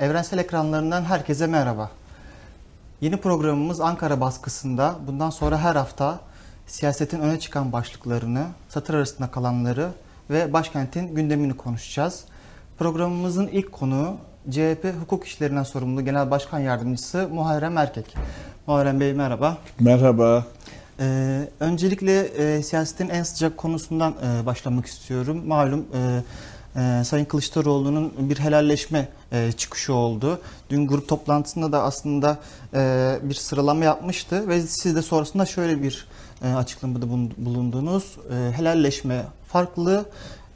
Evrensel ekranlarından herkese merhaba. Yeni programımız Ankara baskısında bundan sonra her hafta siyasetin öne çıkan başlıklarını, satır arasında kalanları ve başkentin gündemini konuşacağız. Programımızın ilk konuğu CHP hukuk işlerinden sorumlu Genel Başkan Yardımcısı Muharrem Erkek. Muharrem Bey merhaba. Merhaba. Ee, öncelikle e, siyasetin en sıcak konusundan e, başlamak istiyorum. Malum e, e, Sayın Kılıçdaroğlu'nun bir helalleşme e, çıkışı oldu. Dün grup toplantısında da aslında e, bir sıralama yapmıştı ve siz de sonrasında şöyle bir e, açıklamada bulun- bulundunuz. E, helalleşme farklı,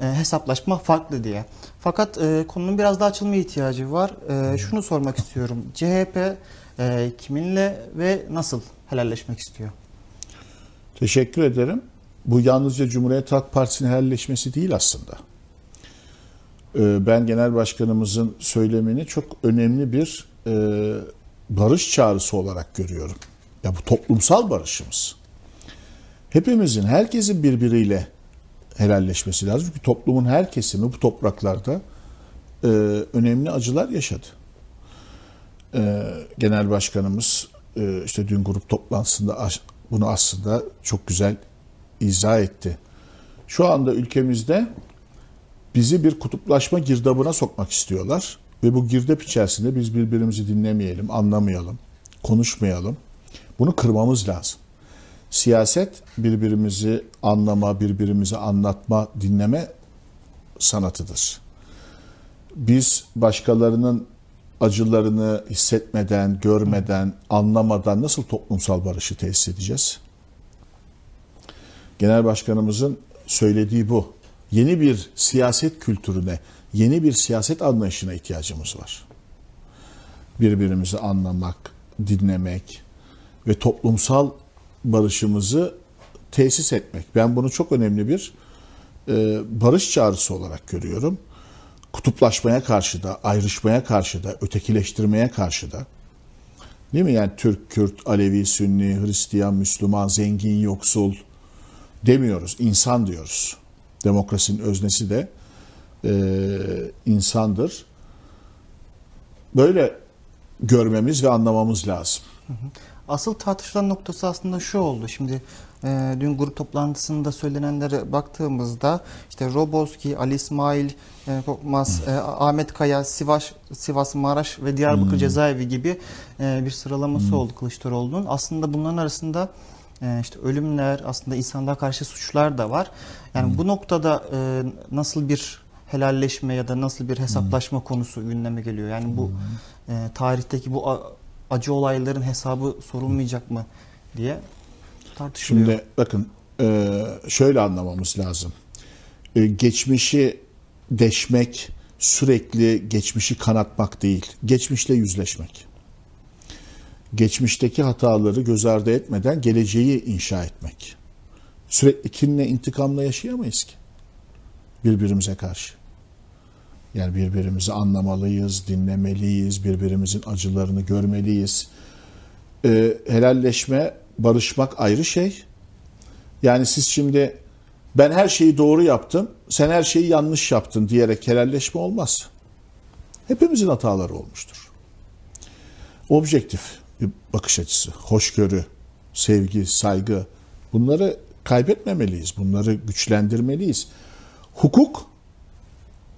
e, hesaplaşma farklı diye. Fakat e, konunun biraz daha açılma ihtiyacı var. E, şunu sormak istiyorum. CHP e, kiminle ve nasıl helalleşmek istiyor? Teşekkür ederim. Bu yalnızca Cumhuriyet Halk Partisi'nin helalleşmesi değil aslında. Ee, Ben genel başkanımızın söylemini çok önemli bir e, barış çağrısı olarak görüyorum. Ya bu toplumsal barışımız. Hepimizin, herkesin birbiriyle helalleşmesi lazım. Çünkü toplumun her kesimi bu topraklarda e, önemli acılar yaşadı. E, Genel başkanımız işte dün grup toplantısında bunu aslında çok güzel izah etti. Şu anda ülkemizde bizi bir kutuplaşma girdabına sokmak istiyorlar ve bu girdap içerisinde biz birbirimizi dinlemeyelim, anlamayalım, konuşmayalım. Bunu kırmamız lazım. Siyaset birbirimizi anlama, birbirimizi anlatma, dinleme sanatıdır. Biz başkalarının acılarını hissetmeden, görmeden, anlamadan nasıl toplumsal barışı tesis edeceğiz? Genel Başkanımızın söylediği bu. Yeni bir siyaset kültürüne, yeni bir siyaset anlayışına ihtiyacımız var. Birbirimizi anlamak, dinlemek ve toplumsal barışımızı tesis etmek. Ben bunu çok önemli bir e, barış çağrısı olarak görüyorum kutuplaşmaya karşı da, ayrışmaya karşı da, ötekileştirmeye karşı da. Değil mi? Yani Türk, Kürt, Alevi, Sünni, Hristiyan, Müslüman, zengin, yoksul demiyoruz. İnsan diyoruz. Demokrasinin öznesi de e, insandır. Böyle görmemiz ve anlamamız lazım. Asıl tartışılan noktası aslında şu oldu. Şimdi e, dün grup toplantısında söylenenlere baktığımızda işte Roboski, Ali İsmail e, Korkmaz, e, Ahmet Kaya, Sivas, Sivas, Maraş ve Diyarbakır cezaevi gibi e, bir sıralaması oldu Kılıçdaroğlu'nun. Aslında bunların arasında işte ölümler, aslında insanlığa karşı suçlar da var. Yani bu noktada e, nasıl bir helalleşme ya da nasıl bir hesaplaşma konusu gündeme geliyor? Yani bu e, tarihteki bu acı olayların hesabı sorulmayacak mı diye tartışılıyor. Şimdi bakın e, şöyle anlamamız lazım. Geçmişi deşmek, sürekli geçmişi kanatmak değil, geçmişle yüzleşmek. Geçmişteki hataları göz ardı etmeden geleceği inşa etmek. Sürekli kinle, intikamla yaşayamayız ki birbirimize karşı. Yani birbirimizi anlamalıyız, dinlemeliyiz, birbirimizin acılarını görmeliyiz. Ee, helalleşme, barışmak ayrı şey. Yani siz şimdi ben her şeyi doğru yaptım, sen her şeyi yanlış yaptın diyerek helalleşme olmaz. Hepimizin hataları olmuştur. Objektif bir bakış açısı, hoşgörü, sevgi, saygı bunları kaybetmemeliyiz. Bunları güçlendirmeliyiz. Hukuk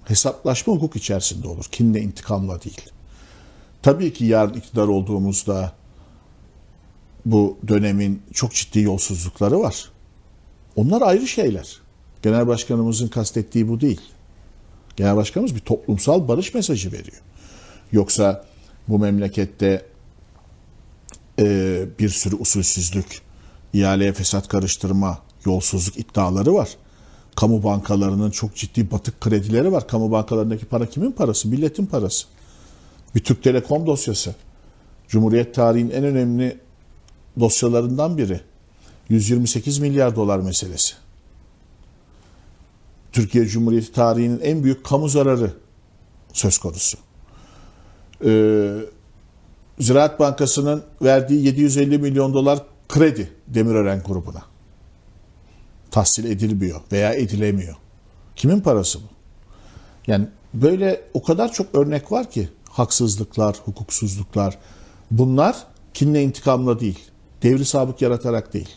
hesaplaşma hukuk içerisinde olur. Kinle intikamla değil. Tabii ki yarın iktidar olduğumuzda bu dönemin çok ciddi yolsuzlukları var. Onlar ayrı şeyler. Genel başkanımızın kastettiği bu değil. Genel başkanımız bir toplumsal barış mesajı veriyor. Yoksa bu memlekette e, bir sürü usulsüzlük, ihaleye fesat karıştırma, yolsuzluk iddiaları var. Kamu bankalarının çok ciddi batık kredileri var. Kamu bankalarındaki para kimin parası? Milletin parası. Bir Türk Telekom dosyası. Cumhuriyet tarihinin en önemli dosyalarından biri. 128 milyar dolar meselesi. Türkiye Cumhuriyeti tarihinin en büyük kamu zararı söz konusu. Ee, Ziraat Bankası'nın verdiği 750 milyon dolar kredi Demirören grubuna. Tahsil edilmiyor veya edilemiyor. Kimin parası bu? Yani böyle o kadar çok örnek var ki haksızlıklar, hukuksuzluklar bunlar kinle intikamla değil, devri sabık yaratarak değil.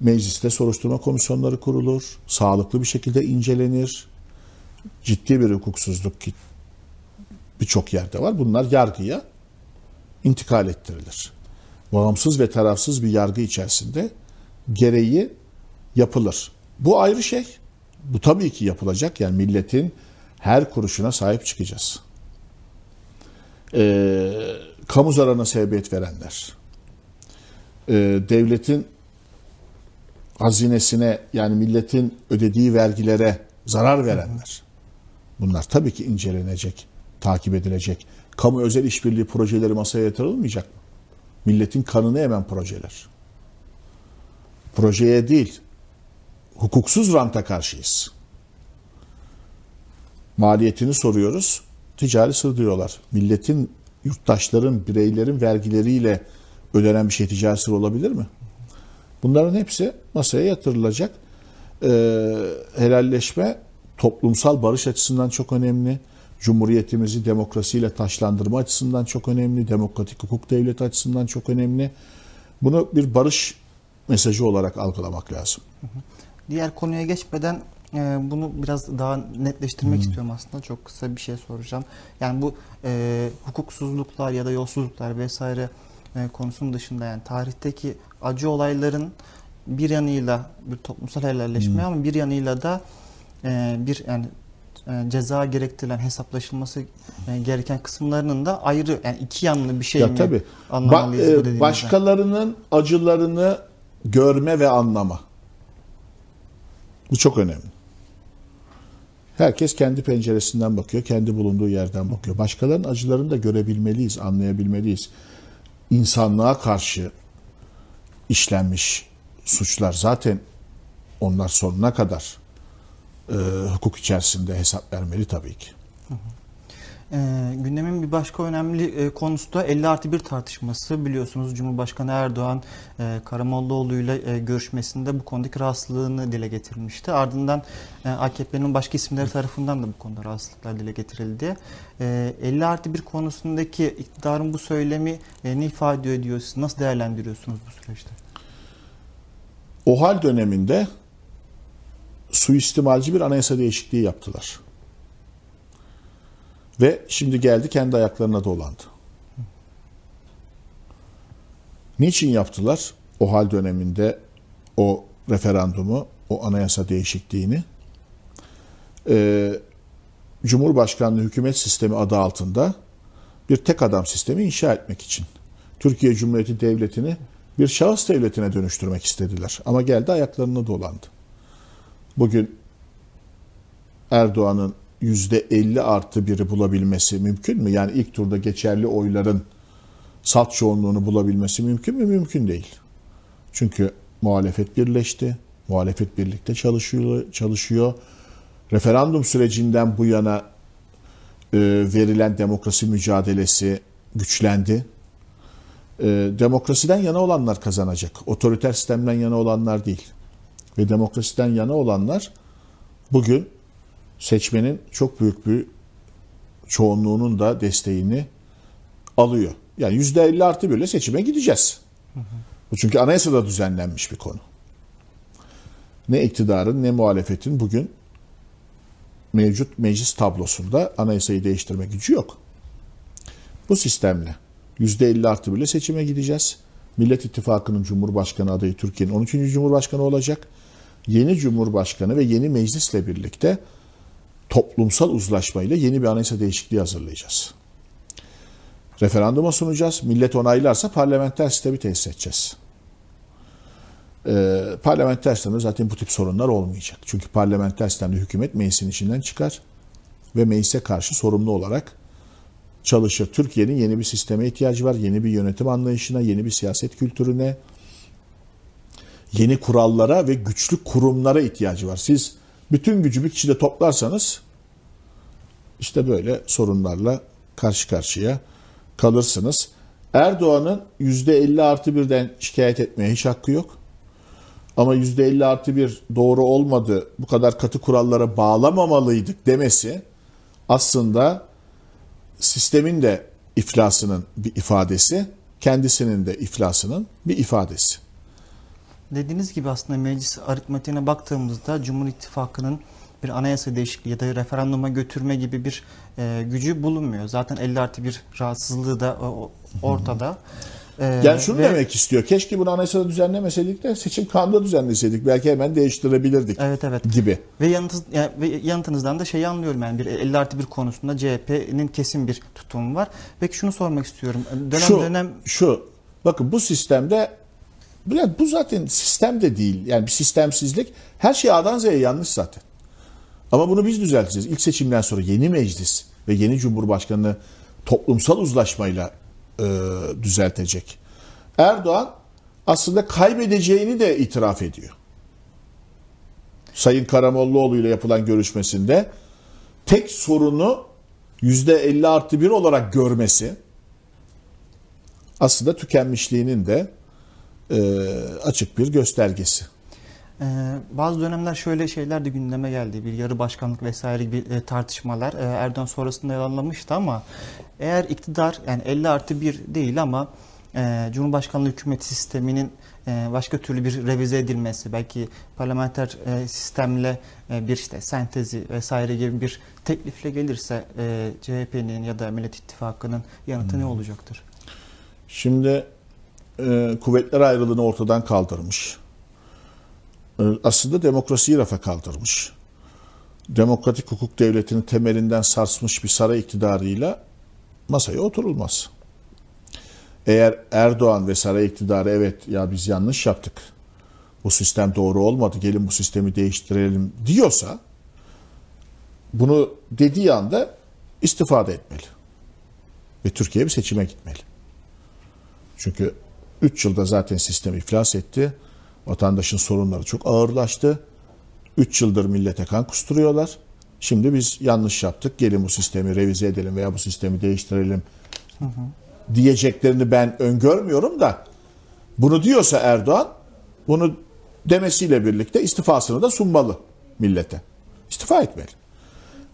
Mecliste soruşturma komisyonları kurulur, sağlıklı bir şekilde incelenir. Ciddi bir hukuksuzluk birçok yerde var. Bunlar yargıya intikal ettirilir. Bağımsız ve tarafsız bir yargı içerisinde gereği yapılır. Bu ayrı şey. Bu tabii ki yapılacak. Yani milletin her kuruşuna sahip çıkacağız. Ee, kamu zararına sebebiyet verenler, e, devletin hazinesine yani milletin ödediği vergilere zarar verenler, bunlar tabii ki incelenecek, takip edilecek. Kamu özel işbirliği projeleri masaya yatırılmayacak mı? Milletin kanını emen projeler. Projeye değil, hukuksuz ranta karşıyız. Maliyetini soruyoruz, ticari sır diyorlar. Milletin, yurttaşların, bireylerin vergileriyle ödenen bir şey ticari sır olabilir mi? Bunların hepsi masaya yatırılacak. Ee, helalleşme toplumsal barış açısından çok önemli. Cumhuriyetimizi demokrasiyle taşlandırma açısından çok önemli. Demokratik hukuk devleti açısından çok önemli. Bunu bir barış mesajı olarak algılamak lazım. Diğer konuya geçmeden e, bunu biraz daha netleştirmek istiyorum aslında. Çok kısa bir şey soracağım. Yani bu e, hukuksuzluklar ya da yolsuzluklar vesaire e, konusunun dışında yani tarihteki acı olayların bir yanıyla bir toplumsal helalleşme ama bir yanıyla da e, bir yani ceza gerektiren hesaplaşılması e, gereken kısımlarının da ayrı yani iki yanlı bir şey ya mi tabii. anlamalıyız Ba- bu e, dediğinizden? başkalarının acılarını görme ve anlama. Bu çok önemli. Herkes kendi penceresinden bakıyor, kendi bulunduğu yerden bakıyor. Başkalarının acılarını da görebilmeliyiz, anlayabilmeliyiz. İnsanlığa karşı işlenmiş suçlar zaten onlar sonuna kadar e, hukuk içerisinde hesap vermeli tabii ki. Ee, gündemin bir başka önemli e, konusu da 50 artı 1 tartışması. Biliyorsunuz Cumhurbaşkanı Erdoğan e, Karamollaoğlu ile e, görüşmesinde bu konudaki rahatsızlığını dile getirmişti. Ardından e, AKP'nin başka isimleri tarafından da bu konuda rahatsızlıklar dile getirildi. E, 50 artı 1 konusundaki iktidarın bu söylemi e, ne ifade ediyor? Siz nasıl değerlendiriyorsunuz bu süreçte? O hal döneminde suistimalci bir anayasa değişikliği yaptılar. Ve şimdi geldi kendi ayaklarına dolandı. Niçin yaptılar o hal döneminde o referandumu, o anayasa değişikliğini? Ee, Cumhurbaşkanlığı hükümet sistemi adı altında bir tek adam sistemi inşa etmek için. Türkiye Cumhuriyeti Devleti'ni bir şahıs devletine dönüştürmek istediler. Ama geldi ayaklarına dolandı. Bugün Erdoğan'ın %50 artı biri bulabilmesi mümkün mü? Yani ilk turda geçerli oyların salt çoğunluğunu bulabilmesi mümkün mü? Mümkün değil. Çünkü muhalefet birleşti. Muhalefet birlikte çalışıyor. çalışıyor. Referandum sürecinden bu yana e, verilen demokrasi mücadelesi güçlendi. E, demokrasiden yana olanlar kazanacak. Otoriter sistemden yana olanlar değil. Ve demokrasiden yana olanlar bugün seçmenin çok büyük bir çoğunluğunun da desteğini alıyor. Yani yüzde elli artı birle seçime gideceğiz. Bu çünkü anayasada düzenlenmiş bir konu. Ne iktidarın ne muhalefetin bugün mevcut meclis tablosunda anayasayı değiştirme gücü yok. Bu sistemle yüzde elli artı birle seçime gideceğiz. Millet İttifakı'nın Cumhurbaşkanı adayı Türkiye'nin 13. Cumhurbaşkanı olacak. Yeni Cumhurbaşkanı ve yeni meclisle birlikte toplumsal uzlaşmayla yeni bir anayasa değişikliği hazırlayacağız. Referanduma sunacağız. Millet onaylarsa parlamenter sistemi tesis edeceğiz. Ee, parlamenter sistemde zaten bu tip sorunlar olmayacak. Çünkü parlamenter sistemde hükümet meclisin içinden çıkar ve meclise karşı sorumlu olarak çalışır. Türkiye'nin yeni bir sisteme ihtiyacı var. Yeni bir yönetim anlayışına, yeni bir siyaset kültürüne, yeni kurallara ve güçlü kurumlara ihtiyacı var. Siz bütün gücü bir kişide toplarsanız işte böyle sorunlarla karşı karşıya kalırsınız. Erdoğan'ın %50 artı birden şikayet etmeye hiç hakkı yok. Ama %50 artı bir doğru olmadı, bu kadar katı kurallara bağlamamalıydık demesi aslında sistemin de iflasının bir ifadesi, kendisinin de iflasının bir ifadesi. Dediğiniz gibi aslında meclis aritmatiğine baktığımızda Cumhur İttifakı'nın bir anayasa değişikliği ya da referanduma götürme gibi bir e, gücü bulunmuyor. Zaten 50 artı bir rahatsızlığı da o- ortada. E, Yani şunu ve- demek istiyor. Keşke bunu anayasada düzenlemeseydik de seçim kanunda düzenleseydik. Belki hemen değiştirebilirdik Evet evet. gibi. Ve, yanıtınız, yani, ve yanıtınızdan da şeyi anlıyorum yani bir 50 artı bir konusunda CHP'nin kesin bir tutumu var. Peki şunu sormak istiyorum. Dönem şu, dönem şu, bakın bu sistemde yani bu zaten sistem de değil. Yani bir sistemsizlik. Her şey A'dan Z'ye yanlış zaten. Ama bunu biz düzelteceğiz. İlk seçimden sonra yeni meclis ve yeni cumhurbaşkanını toplumsal uzlaşmayla e, düzeltecek. Erdoğan aslında kaybedeceğini de itiraf ediyor. Sayın Karamollaoğlu ile yapılan görüşmesinde tek sorunu %50 artı 1 olarak görmesi aslında tükenmişliğinin de e, açık bir göstergesi. Ee, bazı dönemler şöyle şeyler de gündeme geldi. Bir yarı başkanlık vesaire gibi e, tartışmalar e, Erdoğan sonrasında yalanlamıştı ama eğer iktidar yani 50 artı 1 değil ama e, Cumhurbaşkanlığı hükümet sisteminin e, başka türlü bir revize edilmesi, belki parlamenter e, sistemle e, bir işte sentezi vesaire gibi bir teklifle gelirse e, CHP'nin ya da Millet İttifakı'nın yanıtı ne olacaktır? Şimdi e, kuvvetler ayrılığını ortadan kaldırmış. E, aslında demokrasiyi rafa kaldırmış. Demokratik hukuk devletinin temelinden sarsmış bir saray iktidarıyla masaya oturulmaz. Eğer Erdoğan ve saray iktidarı evet ya biz yanlış yaptık. Bu sistem doğru olmadı. Gelin bu sistemi değiştirelim diyorsa bunu dediği anda istifade etmeli. Ve Türkiye bir seçime gitmeli. Çünkü 3 yılda zaten sistem iflas etti. Vatandaşın sorunları çok ağırlaştı. 3 yıldır millete kan kusturuyorlar. Şimdi biz yanlış yaptık. Gelin bu sistemi revize edelim veya bu sistemi değiştirelim diyeceklerini ben öngörmüyorum da bunu diyorsa Erdoğan bunu demesiyle birlikte istifasını da sunmalı millete. İstifa etmeli.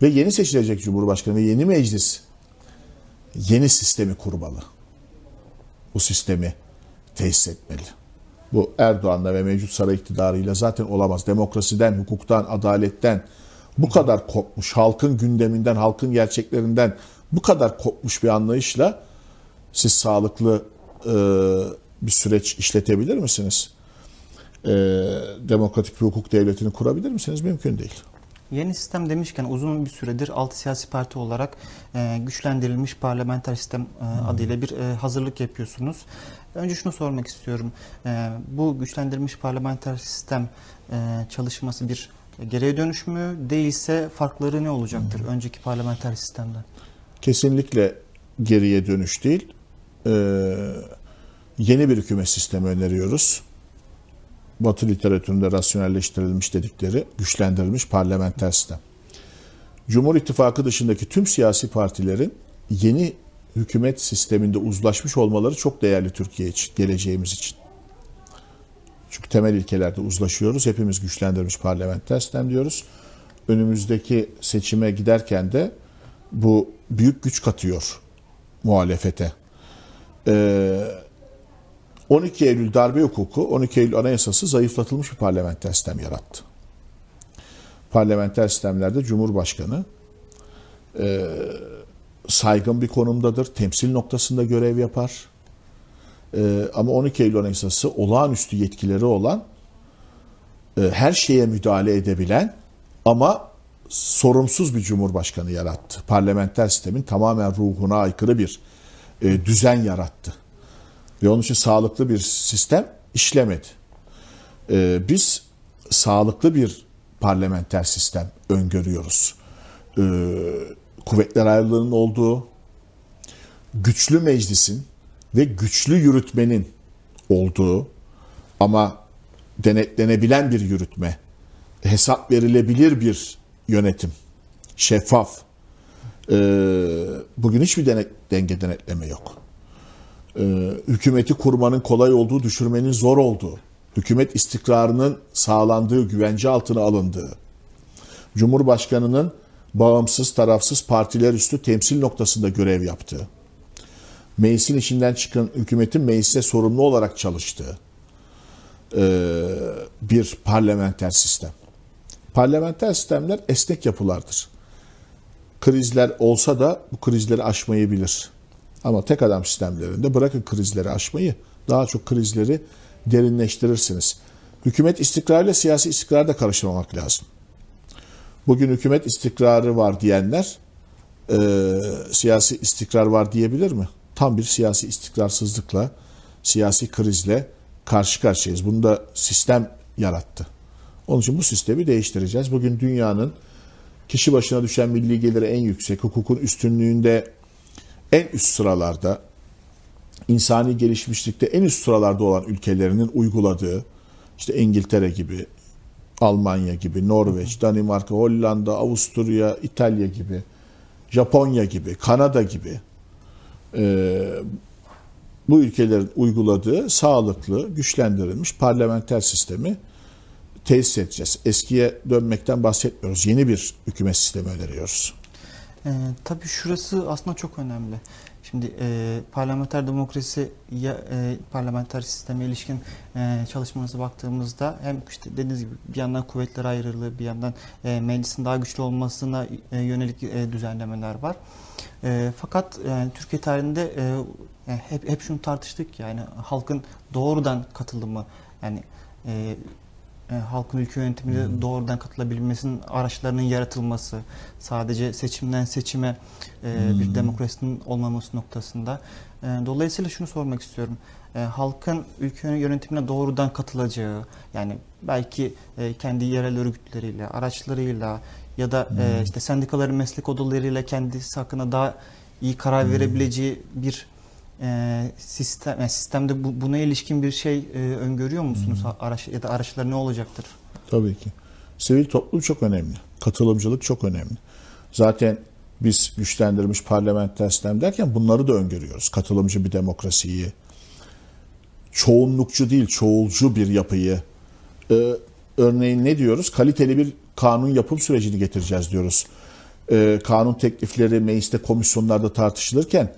Ve yeni seçilecek Cumhurbaşkanı ve yeni meclis yeni sistemi kurmalı bu sistemi tesis etmeli. Bu Erdoğan'la ve mevcut saray iktidarıyla zaten olamaz. Demokrasiden, hukuktan, adaletten bu kadar kopmuş, halkın gündeminden, halkın gerçeklerinden bu kadar kopmuş bir anlayışla siz sağlıklı e, bir süreç işletebilir misiniz? E, demokratik bir hukuk devletini kurabilir misiniz? Mümkün değil. Yeni sistem demişken uzun bir süredir altı siyasi parti olarak e, güçlendirilmiş parlamenter sistem e, adıyla bir e, hazırlık yapıyorsunuz. Önce şunu sormak istiyorum. E, bu güçlendirilmiş parlamenter sistem e, çalışması bir geriye dönüş mü değilse farkları ne olacaktır önceki parlamenter sistemden? Kesinlikle geriye dönüş değil. Ee, yeni bir hükümet sistemi öneriyoruz. Batı literatüründe rasyonelleştirilmiş dedikleri güçlendirilmiş parlamenter sistem. Cumhur İttifakı dışındaki tüm siyasi partilerin yeni hükümet sisteminde uzlaşmış olmaları çok değerli Türkiye için, geleceğimiz için. Çünkü temel ilkelerde uzlaşıyoruz. Hepimiz güçlendirilmiş parlamenter sistem diyoruz. Önümüzdeki seçime giderken de bu büyük güç katıyor muhalefete. Ee, 12 Eylül darbe hukuku, 12 Eylül anayasası zayıflatılmış bir parlamenter sistem yarattı. Parlamenter sistemlerde Cumhurbaşkanı e, saygın bir konumdadır, temsil noktasında görev yapar. E, ama 12 Eylül anayasası olağanüstü yetkileri olan, e, her şeye müdahale edebilen ama sorumsuz bir cumhurbaşkanı yarattı. Parlamenter sistemin tamamen ruhuna aykırı bir e, düzen yarattı. Ve onun için sağlıklı bir sistem işlemedi. E, biz sağlıklı bir parlamenter sistem öngörüyoruz. E, kuvvetler ayrılığının olduğu, güçlü meclisin ve güçlü yürütmenin olduğu ama denetlenebilen bir yürütme, hesap verilebilir bir yönetim, şeffaf. Bugün hiçbir denet, denge denetleme yok. Hükümeti kurmanın kolay olduğu, düşürmenin zor olduğu, hükümet istikrarının sağlandığı, güvence altına alındığı, Cumhurbaşkanının bağımsız, tarafsız partiler üstü temsil noktasında görev yaptığı, meclisin içinden çıkan hükümetin meclise sorumlu olarak çalıştığı e, bir parlamenter sistem. Parlamenter sistemler esnek yapılardır. Krizler olsa da bu krizleri aşmayı bilir. Ama tek adam sistemlerinde bırakın krizleri aşmayı, daha çok krizleri derinleştirirsiniz. Hükümet istikrarıyla siyasi istikrarı da karıştırmamak lazım. Bugün hükümet istikrarı var diyenler e, siyasi istikrar var diyebilir mi? Tam bir siyasi istikrarsızlıkla, siyasi krizle karşı karşıyayız. Bunu da sistem yarattı. Onun için bu sistemi değiştireceğiz. Bugün dünyanın kişi başına düşen milli geliri en yüksek, hukukun üstünlüğünde en üst sıralarda, insani gelişmişlikte en üst sıralarda olan ülkelerinin uyguladığı, işte İngiltere gibi, Almanya gibi, Norveç, Danimarka, Hollanda, Avusturya, İtalya gibi, Japonya gibi, Kanada gibi e, bu ülkelerin uyguladığı sağlıklı, güçlendirilmiş parlamenter sistemi tesis edeceğiz. Eskiye dönmekten bahsetmiyoruz. Yeni bir hükümet sistemi öneriyoruz. Ee, tabii şurası aslında çok önemli. Şimdi e, parlamenter demokrasi ya e, parlamenter sisteme ilişkin e, çalışmanıza baktığımızda hem işte dediğiniz gibi bir yandan kuvvetler ayrılığı bir yandan e, meclisin daha güçlü olmasına e, yönelik e, düzenlemeler var. E, fakat e, Türkiye tarihinde e, yani hep hep şunu tartıştık yani halkın doğrudan katılımı yani e, e, halkın ülke yönetimine doğrudan katılabilmesinin araçlarının yaratılması, sadece seçimden seçime e, bir demokrasinin olmaması noktasında. E, dolayısıyla şunu sormak istiyorum. E, halkın ülke yönetimine doğrudan katılacağı, yani belki e, kendi yerel örgütleriyle, araçlarıyla ya da e, işte sendikaların meslek odalarıyla kendisi hakkında daha iyi karar verebileceği bir e, sistem yani sistemde bu, buna ilişkin bir şey e, öngörüyor musunuz? Araç ya da araçlar ne olacaktır? Tabii ki. Sivil toplum çok önemli. Katılımcılık çok önemli. Zaten biz güçlendirilmiş parlamenter sistem derken bunları da öngörüyoruz. Katılımcı bir demokrasiyi, çoğunlukçu değil çoğulcu bir yapıyı. Ee, örneğin ne diyoruz? Kaliteli bir kanun yapım sürecini getireceğiz diyoruz. Ee, kanun teklifleri mecliste komisyonlarda tartışılırken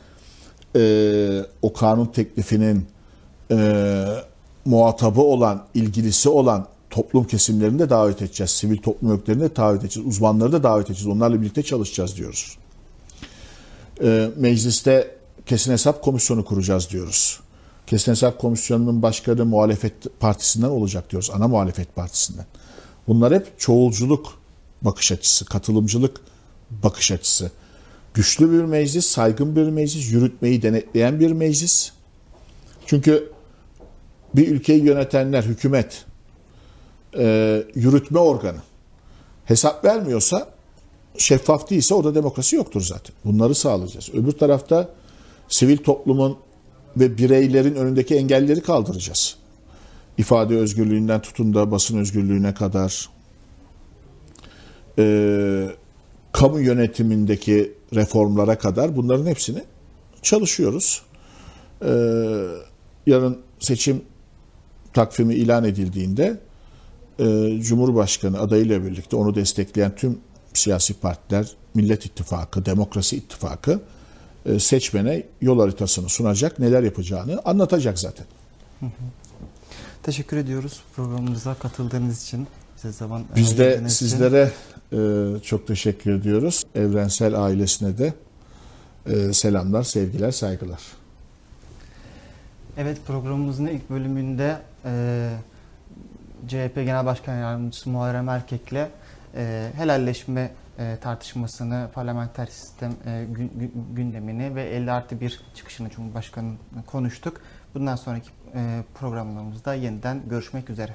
e, o kanun teklifinin e, muhatabı olan, ilgilisi olan toplum kesimlerini de davet edeceğiz. Sivil toplum örgütlerini de davet edeceğiz. Uzmanları da davet edeceğiz. Onlarla birlikte çalışacağız diyoruz. E, mecliste kesin hesap komisyonu kuracağız diyoruz. Kesin hesap komisyonunun başkanı muhalefet partisinden olacak diyoruz. Ana muhalefet partisinden. Bunlar hep çoğulculuk bakış açısı, katılımcılık bakış açısı. Güçlü bir meclis, saygın bir meclis, yürütmeyi denetleyen bir meclis. Çünkü bir ülkeyi yönetenler, hükümet, e, yürütme organı hesap vermiyorsa, şeffaf değilse orada demokrasi yoktur zaten. Bunları sağlayacağız. Öbür tarafta sivil toplumun ve bireylerin önündeki engelleri kaldıracağız. İfade özgürlüğünden tutun da basın özgürlüğüne kadar, e, kamu yönetimindeki reformlara kadar bunların hepsini çalışıyoruz. Ee, yarın seçim takvimi ilan edildiğinde e, Cumhurbaşkanı adayıyla birlikte onu destekleyen tüm siyasi partiler, Millet İttifakı, Demokrasi İttifakı e, seçmene yol haritasını sunacak, neler yapacağını anlatacak zaten. Teşekkür ediyoruz programımıza katıldığınız için. Size zaman Biz de ayırdığınız için. Sizlere e, çok teşekkür ediyoruz. Evrensel ailesine de e, selamlar, sevgiler, saygılar. Evet programımızın ilk bölümünde e, CHP Genel Başkan Yardımcısı Muharrem Erkek'le e, helalleşme e, tartışmasını, parlamenter sistem gün- gün- gündemini ve 50 artı 1 çıkışını Cumhurbaşkanı konuştuk. Bundan sonraki programlarımızda yeniden görüşmek üzere.